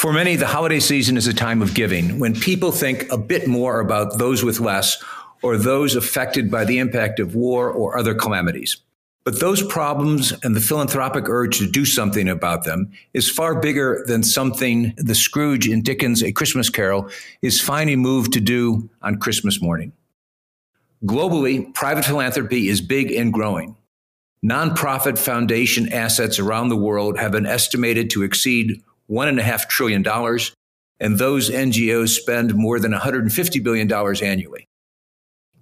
For many, the holiday season is a time of giving when people think a bit more about those with less or those affected by the impact of war or other calamities. But those problems and the philanthropic urge to do something about them is far bigger than something the Scrooge in Dickens' A Christmas Carol is finally moved to do on Christmas morning. Globally, private philanthropy is big and growing. Nonprofit foundation assets around the world have been estimated to exceed $1.5 trillion, and those NGOs spend more than $150 billion annually.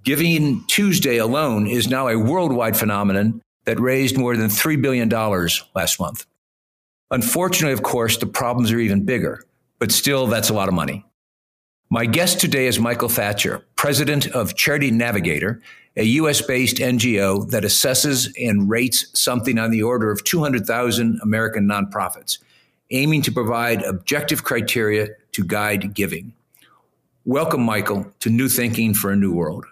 Giving Tuesday alone is now a worldwide phenomenon that raised more than $3 billion last month. Unfortunately, of course, the problems are even bigger, but still, that's a lot of money. My guest today is Michael Thatcher, president of Charity Navigator, a US based NGO that assesses and rates something on the order of 200,000 American nonprofits aiming to provide objective criteria to guide giving. Welcome, Michael, to New Thinking for a New World.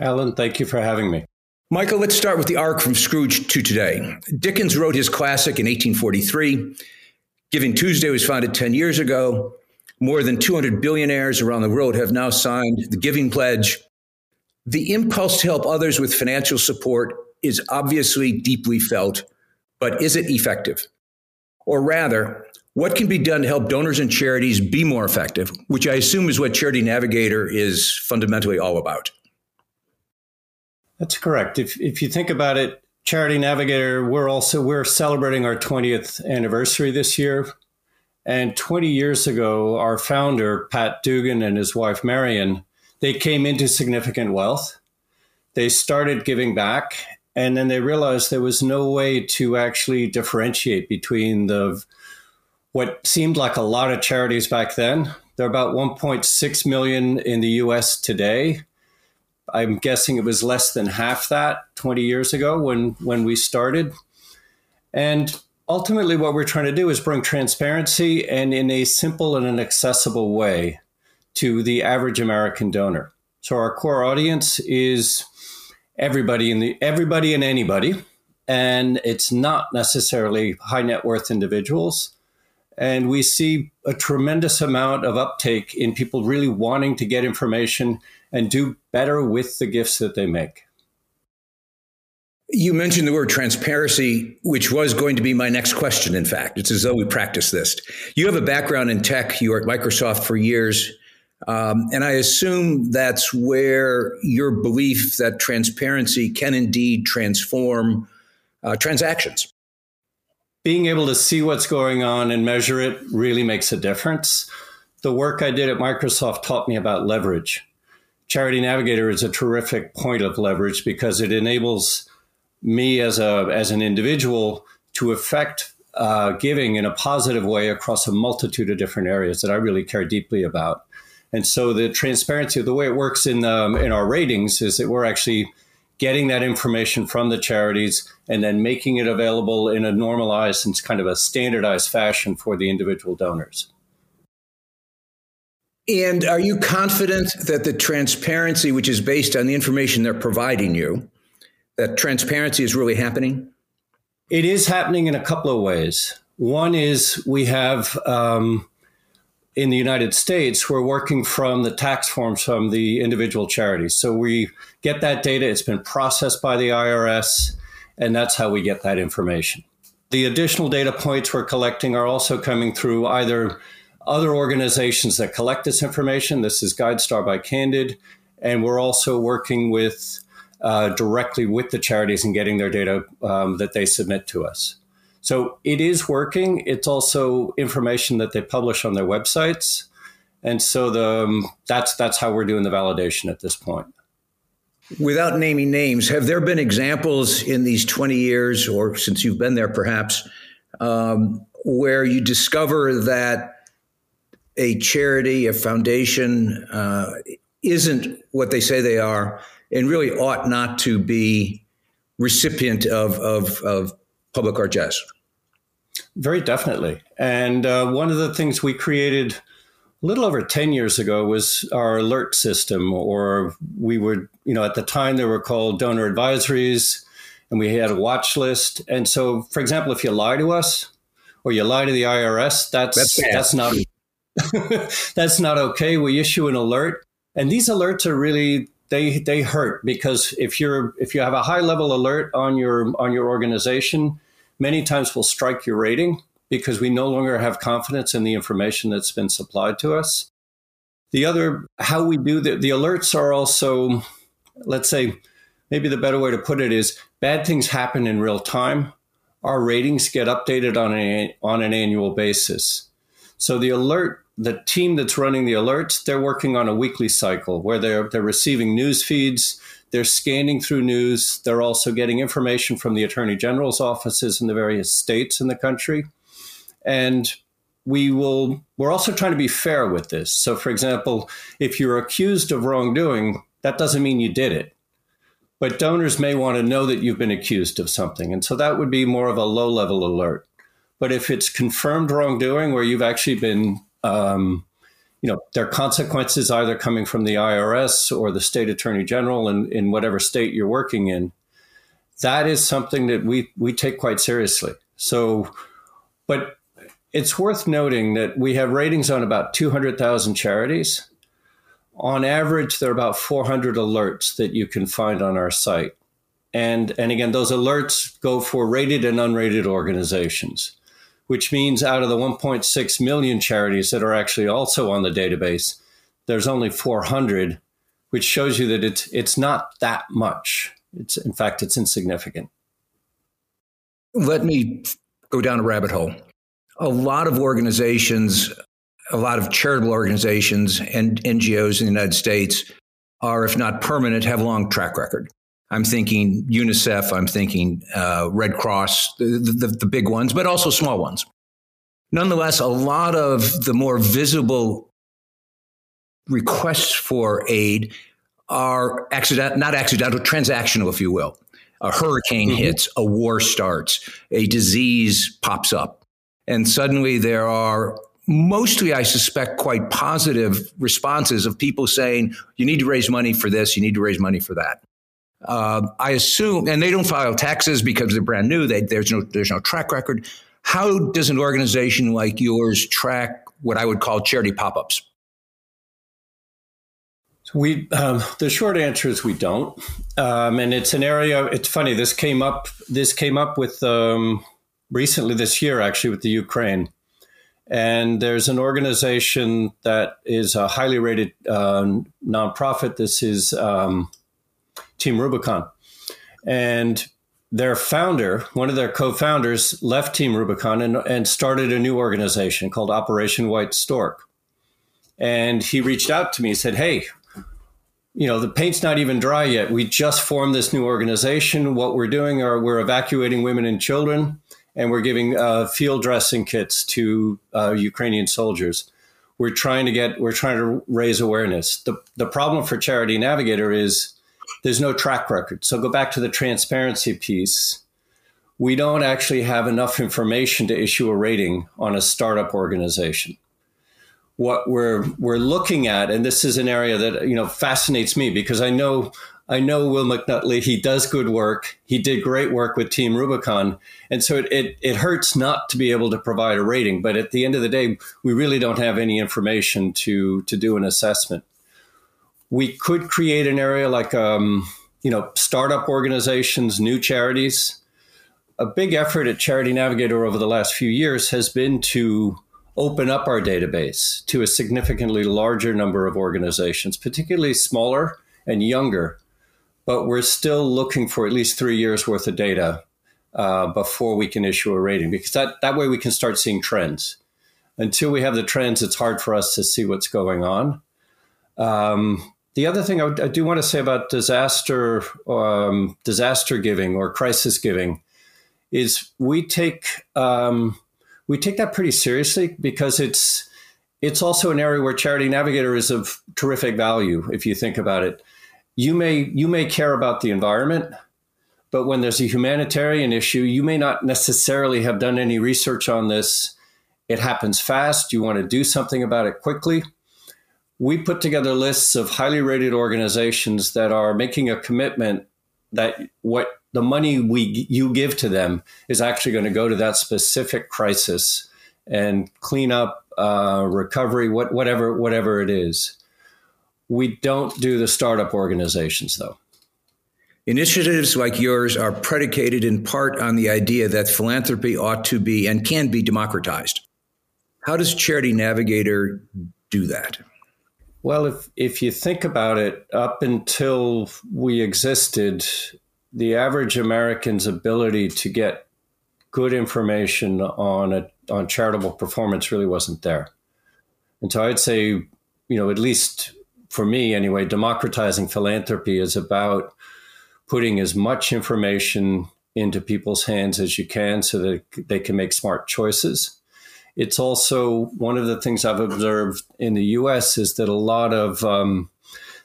Alan, thank you for having me. Michael, let's start with the arc from Scrooge to today. Dickens wrote his classic in 1843. Giving Tuesday was founded 10 years ago. More than 200 billionaires around the world have now signed the Giving Pledge. The impulse to help others with financial support is obviously deeply felt, but is it effective? Or rather, what can be done to help donors and charities be more effective, which I assume is what Charity Navigator is fundamentally all about? That's correct. If, if you think about it, Charity Navigator, we're also we're celebrating our 20th anniversary this year. And 20 years ago, our founder, Pat Dugan, and his wife, Marion, they came into significant wealth. They started giving back and then they realized there was no way to actually differentiate between the what seemed like a lot of charities back then. There are about 1.6 million in the US today. I'm guessing it was less than half that 20 years ago when, when we started. And ultimately, what we're trying to do is bring transparency and in a simple and an accessible way to the average American donor. So, our core audience is everybody in the everybody and anybody, and it's not necessarily high net worth individuals. And we see a tremendous amount of uptake in people really wanting to get information and do better with the gifts that they make. You mentioned the word transparency, which was going to be my next question. In fact, it's as though we practiced this. You have a background in tech. You were at Microsoft for years. Um, and I assume that's where your belief that transparency can indeed transform uh, transactions. Being able to see what's going on and measure it really makes a difference. The work I did at Microsoft taught me about leverage. Charity Navigator is a terrific point of leverage because it enables me as a as an individual to affect uh, giving in a positive way across a multitude of different areas that I really care deeply about. And so the transparency of the way it works in um, in our ratings is that we're actually getting that information from the charities and then making it available in a normalized and kind of a standardized fashion for the individual donors. And are you confident that the transparency, which is based on the information they're providing you, that transparency is really happening? It is happening in a couple of ways. One is we have um, in the United States, we're working from the tax forms from the individual charities. So we get that data, it's been processed by the IRS, and that's how we get that information. The additional data points we're collecting are also coming through either other organizations that collect this information. This is GuideStar by Candid, and we're also working with uh, directly with the charities and getting their data um, that they submit to us. So it is working. It's also information that they publish on their websites, and so the um, that's that's how we're doing the validation at this point. Without naming names, have there been examples in these twenty years, or since you've been there, perhaps, um, where you discover that a charity, a foundation, uh, isn't what they say they are, and really ought not to be recipient of, of, of public largesse. Very definitely. And uh, one of the things we created a little over 10 years ago was our alert system, or we would, you know, at the time they were called donor advisories, and we had a watch list. And so, for example, if you lie to us or you lie to the IRS, that's that's, that's not that's not okay. We issue an alert, and these alerts are really they they hurt because if you're if you have a high level alert on your on your organization, many times will strike your rating because we no longer have confidence in the information that's been supplied to us. The other, how we do the, the alerts are also, let's say, maybe the better way to put it is bad things happen in real time. Our ratings get updated on, a, on an annual basis. So the alert, the team that's running the alerts, they're working on a weekly cycle where they're, they're receiving news feeds, they're scanning through news, they're also getting information from the attorney general's offices in the various states in the country. And we will we're also trying to be fair with this. So for example if you're accused of wrongdoing that doesn't mean you did it. But donors may want to know that you've been accused of something. And so that would be more of a low level alert. But if it's confirmed wrongdoing where you've actually been um, you know there are consequences either coming from the irs or the state attorney general in, in whatever state you're working in that is something that we we take quite seriously so but it's worth noting that we have ratings on about 200,000 charities. On average, there are about 400 alerts that you can find on our site. And, and again, those alerts go for rated and unrated organizations, which means out of the 1.6 million charities that are actually also on the database, there's only 400, which shows you that it's, it's not that much. It's, in fact, it's insignificant. Let me go down a rabbit hole a lot of organizations, a lot of charitable organizations and NGOs in the United States are, if not permanent, have long track record. I'm thinking UNICEF, I'm thinking uh, Red Cross, the, the, the big ones, but also small ones. Nonetheless, a lot of the more visible requests for aid are accident, not accidental, transactional, if you will. A hurricane mm-hmm. hits, a war starts, a disease pops up. And suddenly there are mostly, I suspect, quite positive responses of people saying, you need to raise money for this, you need to raise money for that. Uh, I assume, and they don't file taxes because they're brand new. They, there's no there's no track record. How does an organization like yours track what I would call charity pop-ups? We um, the short answer is we don't, um, and it's an area. It's funny. This came up. This came up with um, recently this year, actually, with the Ukraine. And there's an organization that is a highly rated uh, nonprofit. This is um, Team Rubicon. And their founder, one of their co founders, left Team Rubicon and, and started a new organization called Operation White Stork. And he reached out to me and said, Hey, you know, the paint's not even dry yet. We just formed this new organization. What we're doing are we're evacuating women and children and we're giving uh, field dressing kits to uh, Ukrainian soldiers. We're trying to get, we're trying to raise awareness. The, the problem for Charity Navigator is there's no track record. So go back to the transparency piece. We don't actually have enough information to issue a rating on a startup organization. What we're we're looking at, and this is an area that you know fascinates me because I know I know Will McNulty, he does good work. He did great work with Team Rubicon. And so it, it, it, hurts not to be able to provide a rating. But at the end of the day, we really don't have any information to, to do an assessment. We could create an area like, um, you know, startup organizations, new charities. A big effort at Charity Navigator over the last few years has been to open up our database to a significantly larger number of organizations, particularly smaller and younger but we're still looking for at least three years worth of data uh, before we can issue a rating because that, that way we can start seeing trends. Until we have the trends, it's hard for us to see what's going on. Um, the other thing I, I, do want to say about disaster um, disaster giving or crisis giving is we take um, we take that pretty seriously because it's it's also an area where Charity Navigator is of terrific value if you think about it. You may you may care about the environment, but when there's a humanitarian issue, you may not necessarily have done any research on this. It happens fast. You want to do something about it quickly. We put together lists of highly rated organizations that are making a commitment that what the money we you give to them is actually going to go to that specific crisis and clean up uh, recovery, what, whatever whatever it is. We don't do the startup organizations though. Initiatives like yours are predicated in part on the idea that philanthropy ought to be and can be democratized. How does Charity Navigator do that? Well, if, if you think about it, up until we existed, the average American's ability to get good information on a, on charitable performance really wasn't there. And so I'd say, you know, at least for me anyway, democratizing philanthropy is about putting as much information into people's hands as you can so that they can make smart choices. It's also one of the things I've observed in the US is that a lot of um,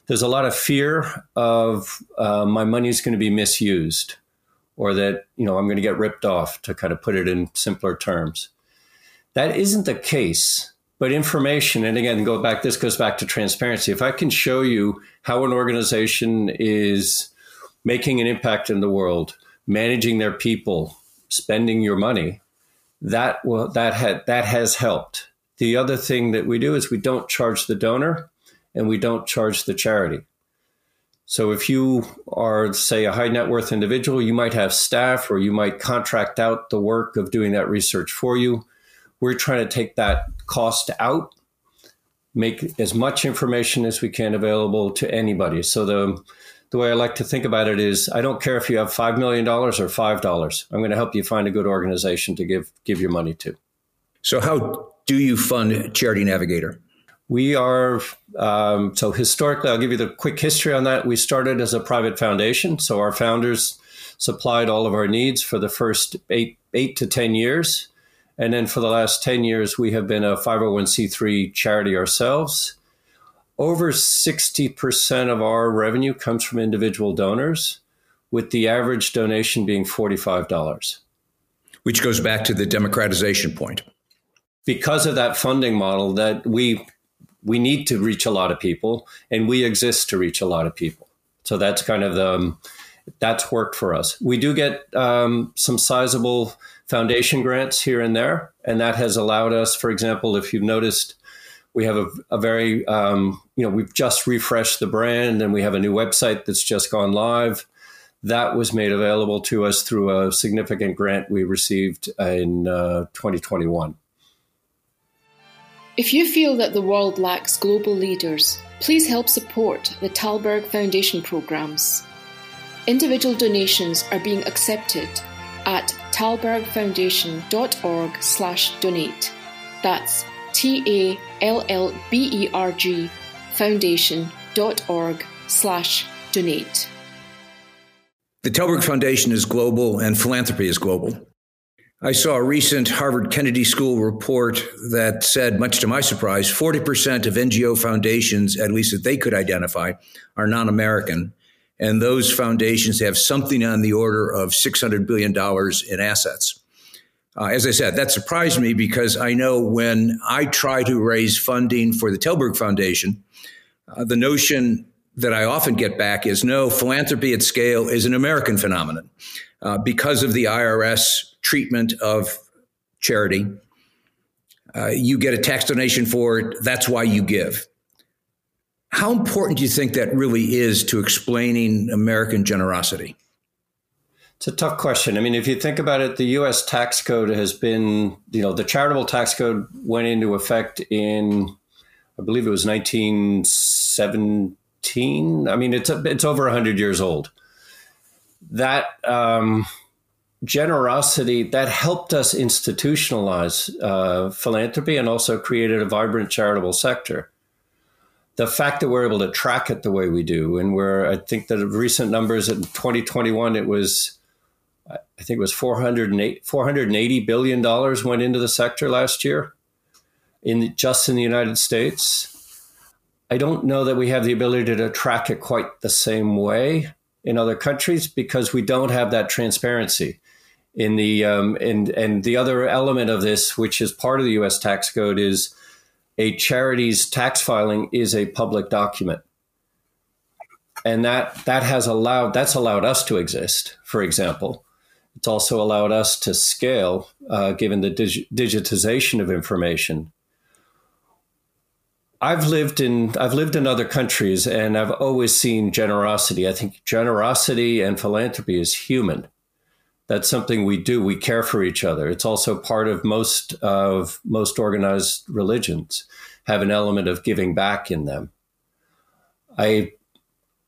there's a lot of fear of uh, my money is going to be misused or that you know I'm going to get ripped off to kind of put it in simpler terms. That isn't the case. But information, and again, go back. This goes back to transparency. If I can show you how an organization is making an impact in the world, managing their people, spending your money, that will that had that has helped. The other thing that we do is we don't charge the donor and we don't charge the charity. So if you are, say, a high net worth individual, you might have staff or you might contract out the work of doing that research for you. We're trying to take that cost out, make as much information as we can available to anybody. So the the way I like to think about it is I don't care if you have $5 million or $5. I'm going to help you find a good organization to give, give your money to. So, how do you fund Charity Navigator? We are, um, so historically, I'll give you the quick history on that. We started as a private foundation. So, our founders supplied all of our needs for the first eight, eight to 10 years. And then for the last 10 years, we have been a 501c3 charity ourselves over 60% of our revenue comes from individual donors, with the average donation being $45. Which goes back to the democratization point. Because of that funding model, that we we need to reach a lot of people, and we exist to reach a lot of people. So that's kind of the um, that's worked for us. We do get um, some sizable foundation grants here and there, and that has allowed us, for example, if you've noticed we have a, a very, um, you know, we've just refreshed the brand and we have a new website that's just gone live. That was made available to us through a significant grant we received in uh, 2021. If you feel that the world lacks global leaders, please help support the Tallberg Foundation programs. Individual donations are being accepted at tallbergfoundation.org/donate. That's T A L L B E R G foundation.org slash donate. The Tallberg Foundation is global and philanthropy is global. I saw a recent Harvard Kennedy School report that said, much to my surprise, 40% of NGO foundations, at least that they could identify, are non American. And those foundations have something on the order of $600 billion in assets. Uh, as I said, that surprised me because I know when I try to raise funding for the Tallberg Foundation, uh, the notion that I often get back is no, philanthropy at scale is an American phenomenon uh, because of the IRS treatment of charity. Uh, you get a tax donation for it, that's why you give. How important do you think that really is to explaining American generosity? It's a tough question. I mean, if you think about it, the U.S. tax code has been, you know, the charitable tax code went into effect in, I believe it was 1917. I mean, it's it's over 100 years old. That um, generosity that helped us institutionalize uh, philanthropy and also created a vibrant charitable sector. The fact that we're able to track it the way we do, and we're, I think that recent numbers in 2021, it was I think it was 408, 480 billion dollars went into the sector last year. in just in the United States. I don't know that we have the ability to track it quite the same way in other countries because we don't have that transparency. In the um, and and the other element of this, which is part of the U.S. tax code, is a charity's tax filing is a public document, and that that has allowed that's allowed us to exist. For example, it's also allowed us to scale, uh, given the dig- digitization of information. I've lived in I've lived in other countries, and I've always seen generosity. I think generosity and philanthropy is human. That's something we do. We care for each other. It's also part of most of most organized religions have an element of giving back in them. I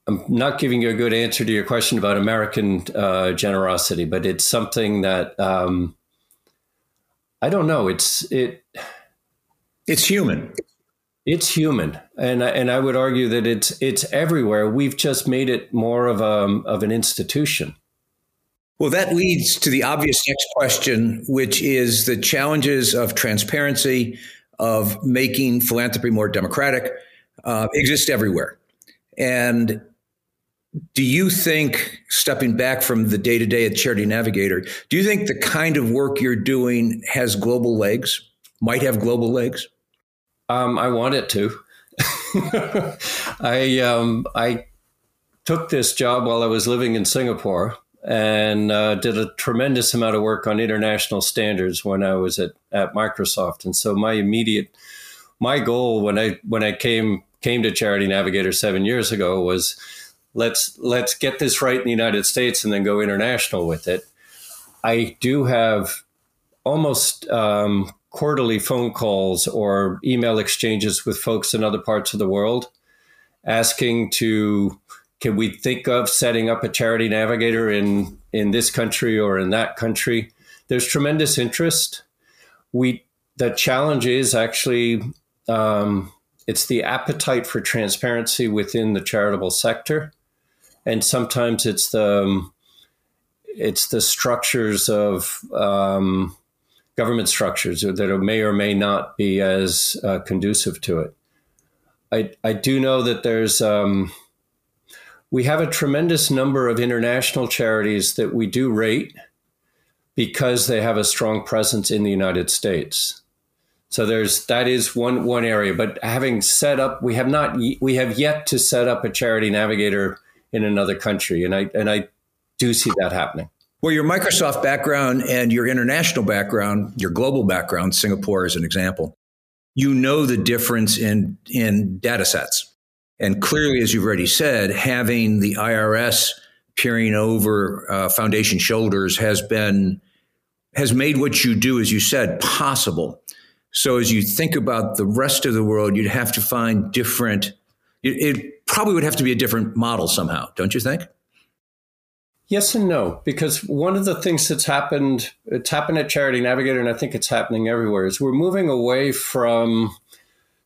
I'm not giving you a good answer to your question about American uh, generosity, but it's something that um, I don't know. It's it. It's human. It's human, and and I would argue that it's it's everywhere. We've just made it more of a of an institution. Well, that leads to the obvious next question, which is the challenges of transparency, of making philanthropy more democratic, uh, exist everywhere. And do you think, stepping back from the day to day at Charity Navigator, do you think the kind of work you're doing has global legs, might have global legs? Um, I want it to. I um, I took this job while I was living in Singapore and uh, did a tremendous amount of work on international standards when I was at, at Microsoft. And so my immediate my goal when I when I came came to Charity Navigator seven years ago was let's let's get this right in the United States and then go international with it. I do have almost um, quarterly phone calls or email exchanges with folks in other parts of the world asking to can we think of setting up a charity navigator in in this country or in that country? There's tremendous interest. We the challenge is actually um, it's the appetite for transparency within the charitable sector and sometimes it's the um, it's the structures of um, government structures that may or may not be as uh, conducive to it. I I do know that there's um, we have a tremendous number of international charities that we do rate because they have a strong presence in the United States. So there's that is one one area. But having set up, we have not we have yet to set up a charity navigator in another country. And I and I do see that happening. Well, your Microsoft background and your international background, your global background, Singapore is an example. You know the difference in in data sets. And clearly, as you've already said, having the IRS peering over uh, foundation shoulders has been has made what you do, as you said, possible. So as you think about the rest of the world, you'd have to find different it, it probably would have to be a different model somehow, don't you think? Yes and no, because one of the things that's happened, it's happened at Charity Navigator, and I think it's happening everywhere, is we're moving away from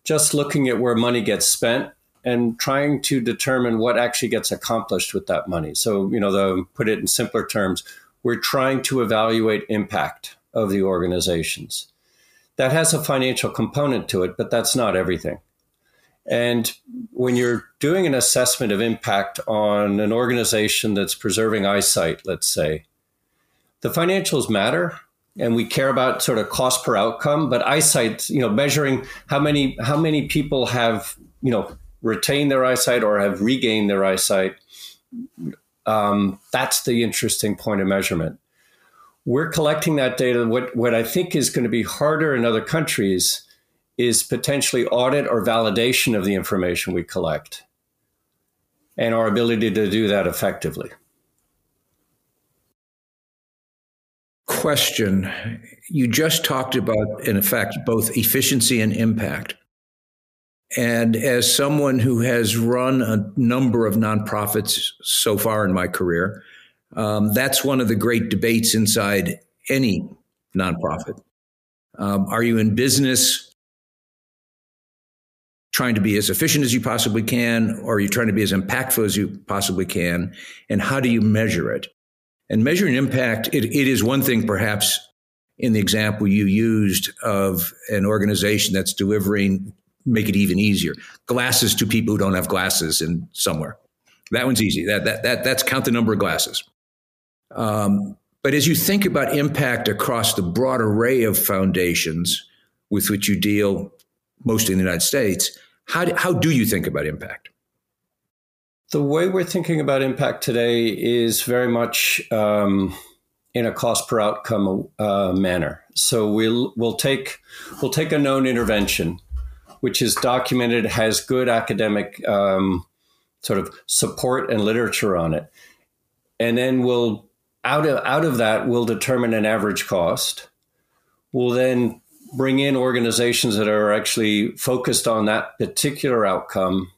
just looking at where money gets spent and trying to determine what actually gets accomplished with that money. So, you know, the, put it in simpler terms, we're trying to evaluate impact of the organizations. That has a financial component to it, but that's not everything. And when you're doing an assessment of impact on an organization that's preserving eyesight, let's say, the financials matter and we care about sort of cost per outcome, but eyesight, you know, measuring how many how many people have, you know, retained their eyesight or have regained their eyesight, um, that's the interesting point of measurement. We're collecting that data. What what I think is going to be harder in other countries is potentially audit or validation of the information we collect and our ability to do that effectively. Question You just talked about, in effect, both efficiency and impact. And as someone who has run a number of nonprofits so far in my career, um, that's one of the great debates inside any nonprofit. Um, are you in business trying to be as efficient as you possibly can, or are you trying to be as impactful as you possibly can? And how do you measure it? And measuring impact, it, it is one thing perhaps in the example you used of an organization that's delivering, make it even easier, glasses to people who don't have glasses in somewhere. That one's easy. That, that, that, that's count the number of glasses. Um, but as you think about impact across the broad array of foundations with which you deal, mostly in the United States, how do, how do you think about impact? The way we're thinking about impact today is very much um, in a cost per outcome uh, manner. So we'll we'll take we'll take a known intervention, which is documented, has good academic um, sort of support and literature on it, and then we'll out of out of that we'll determine an average cost. We'll then bring in organizations that are actually focused on that particular outcome,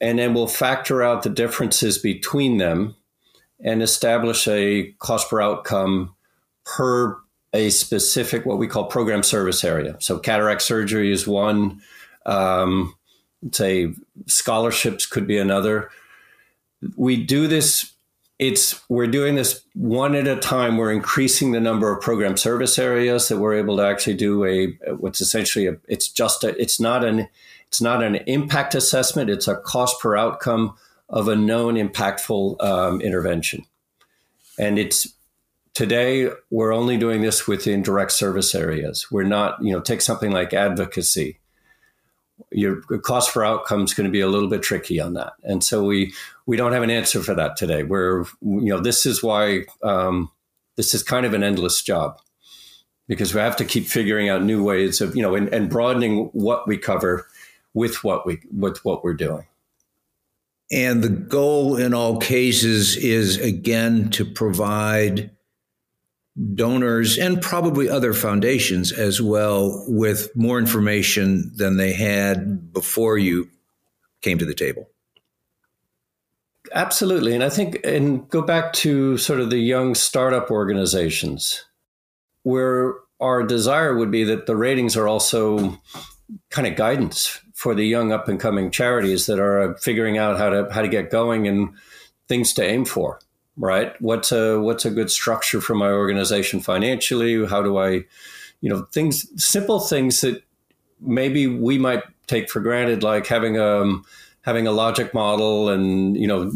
and then we'll factor out the differences between them and establish a cost per outcome per a specific what we call program service area. So cataract surgery is one. Um, say scholarships could be another. We do this. It's we're doing this one at a time. We're increasing the number of program service areas that we're able to actually do a what's essentially a. It's just a. It's not an. It's not an impact assessment. It's a cost per outcome of a known impactful um, intervention. And it's today we're only doing this within direct service areas. We're not, you know, take something like advocacy. Your cost for outcome is going to be a little bit tricky on that, and so we we don't have an answer for that today. We're you know this is why um, this is kind of an endless job because we have to keep figuring out new ways of you know and, and broadening what we cover with what we with what we're doing. And the goal in all cases is again to provide donors and probably other foundations as well with more information than they had before you came to the table. Absolutely. And I think, and go back to sort of the young startup organizations where our desire would be that the ratings are also kind of guidance for the young up and coming charities that are figuring out how to how to get going and things to aim for right? What's a what's a good structure for my organization financially? How do i you know things simple things that maybe we might take for granted like having a um, having a logic model and you know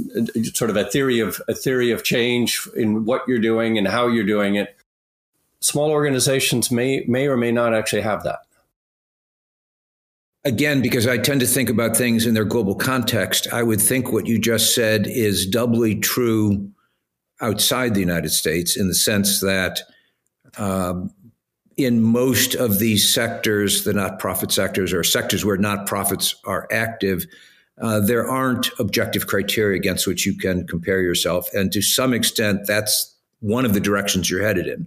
sort of a theory of a theory of change in what you're doing and how you're doing it. Small organizations may may or may not actually have that. Again, because I tend to think about things in their global context, I would think what you just said is doubly true outside the United States in the sense that um, in most of these sectors, the not profit sectors or sectors where not profits are active, uh, there aren't objective criteria against which you can compare yourself. And to some extent, that's one of the directions you're headed in.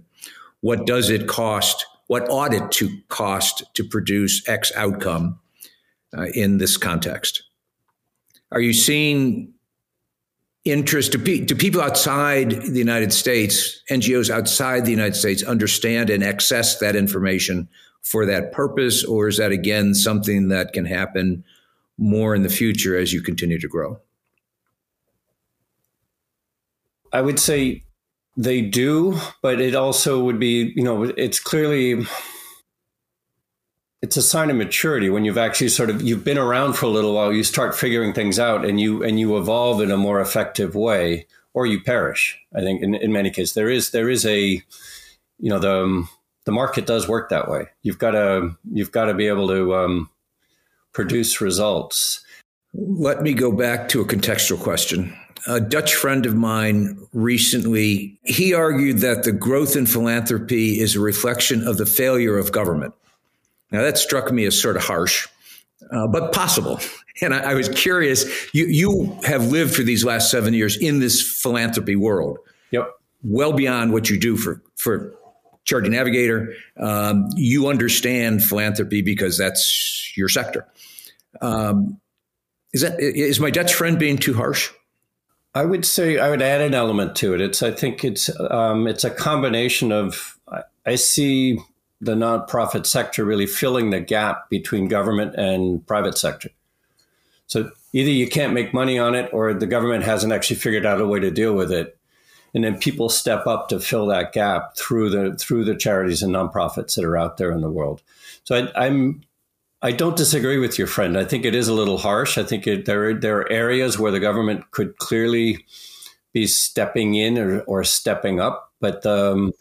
What does it cost? What ought it to cost to produce X outcome? uh, in this context? Are you seeing interest? Do, pe- do people outside the United States, NGOs outside the United States, understand and access that information for that purpose? Or is that, again, something that can happen more in the future as you continue to grow? I would say they do, but it also would be, you know, it's clearly it's a sign of maturity when you've actually sort of you've been around for a little while you start figuring things out and you and you evolve in a more effective way or you perish i think in, in many cases. There is there is a you know the um, the market does work that way. You've got to you've got to be able to um, produce results. Let me go back to a contextual question. A Dutch friend of mine recently, he argued that the growth in philanthropy is a reflection of the failure of government. Now, that struck me as sort of harsh, uh, but possible. And I, I, was curious. You, you have lived for these last seven years in this philanthropy world. Yep. Well beyond what you do for, for Charity Navigator. Um, you understand philanthropy because that's your sector. Um, is that is my Dutch friend being too harsh? I would say I would add an element to it. It's I think it's um, it's a combination of I, I see the nonprofit sector really filling the gap between government and private sector. So either you can't make money on it or the government hasn't actually figured out a way to deal with it. and then people step up to fill that gap through the through the charities and nonprofits that are out there in the world. So I, I'm I don't disagree with your friend. I think it is a little harsh. I think it, there there are areas where the government could clearly be stepping in or, or stepping up. But um,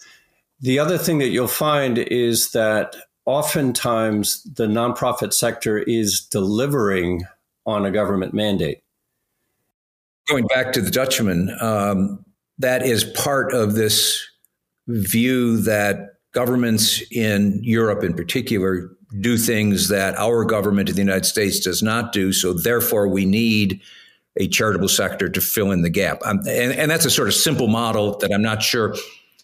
the other thing that you'll find is that oftentimes the nonprofit sector is delivering on a government mandate. Going back to the Dutchman, um, that is part of this view that governments in Europe, in particular, do things that our government in the United States does not do. So, therefore, we need a charitable sector to fill in the gap. Um, and, and that's a sort of simple model that I'm not sure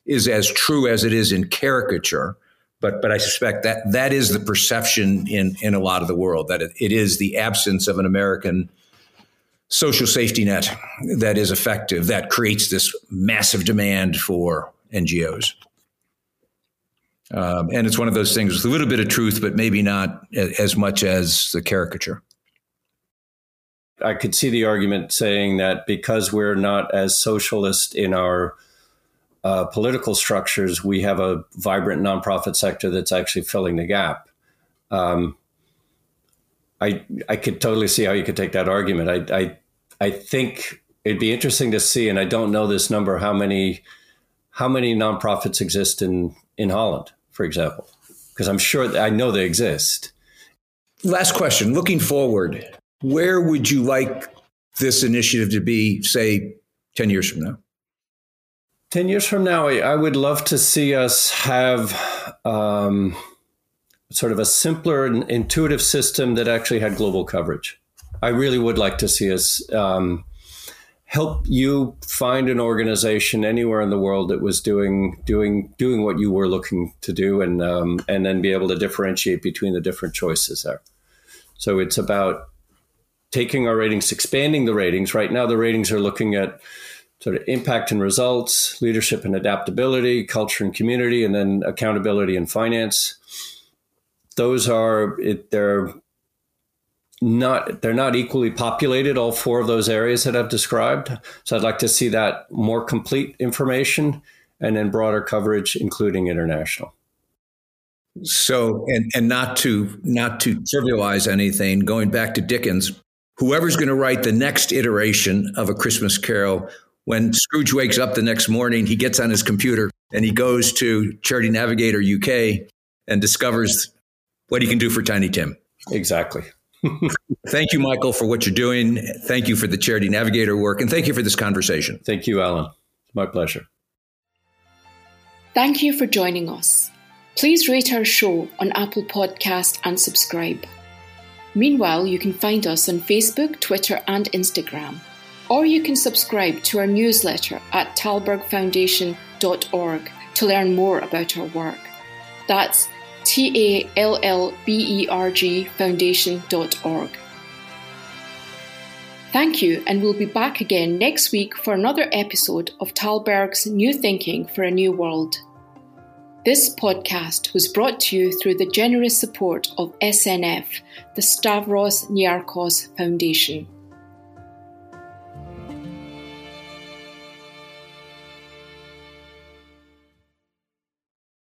is as true as it is in caricature. But, but I suspect that that is the perception in, in a lot of the world that it, it is the absence of an American social safety net that is effective that creates this massive demand for NGOs. Um, and it's one of those things with a little bit of truth, but maybe not as much as the caricature. I could see the argument saying that because we're not as socialist in our uh, political structures, we have a vibrant nonprofit sector that's actually filling the gap. Um, I I could totally see how you could take that argument. I I I think it'd be interesting to see, and I don't know this number how many how many nonprofits exist in in Holland for example? Because I'm sure I know they exist. Last question. Looking forward, where would you like this initiative to be, say, 10 years from now? 10 years from now, I would love to see us have um, sort of a simpler and intuitive system that actually had global coverage. I really would like to see us um, help you find an organization anywhere in the world that was doing doing doing what you were looking to do, and um, and then be able to differentiate between the different choices there. So it's about taking our ratings, expanding the ratings. Right now, the ratings are looking at sort of impact and results, leadership and adaptability, culture and community, and then accountability and finance. Those are it, they're not they're not equally populated all four of those areas that I've described. So I'd like to see that more complete information and then broader coverage, including international. So and and not to not to trivialize anything, going back to Dickens, whoever's going to write the next iteration of a Christmas Carol, when Scrooge wakes up the next morning, he gets on his computer and he goes to Charity Navigator UK and discovers what he can do for Tiny Tim. Exactly. thank you, Michael, for what you're doing. Thank you for the Charity Navigator work. And thank you for this conversation. Thank you, Alan. My pleasure. Thank you for joining us. Please rate our show on Apple Podcast and subscribe. Meanwhile, you can find us on Facebook, Twitter, and Instagram. Or you can subscribe to our newsletter at tallbergfoundation.org to learn more about our work. That's T A L L B E R G Foundation.org. Thank you, and we'll be back again next week for another episode of Tallberg's New Thinking for a New World. This podcast was brought to you through the generous support of SNF, the Stavros Niarchos Foundation.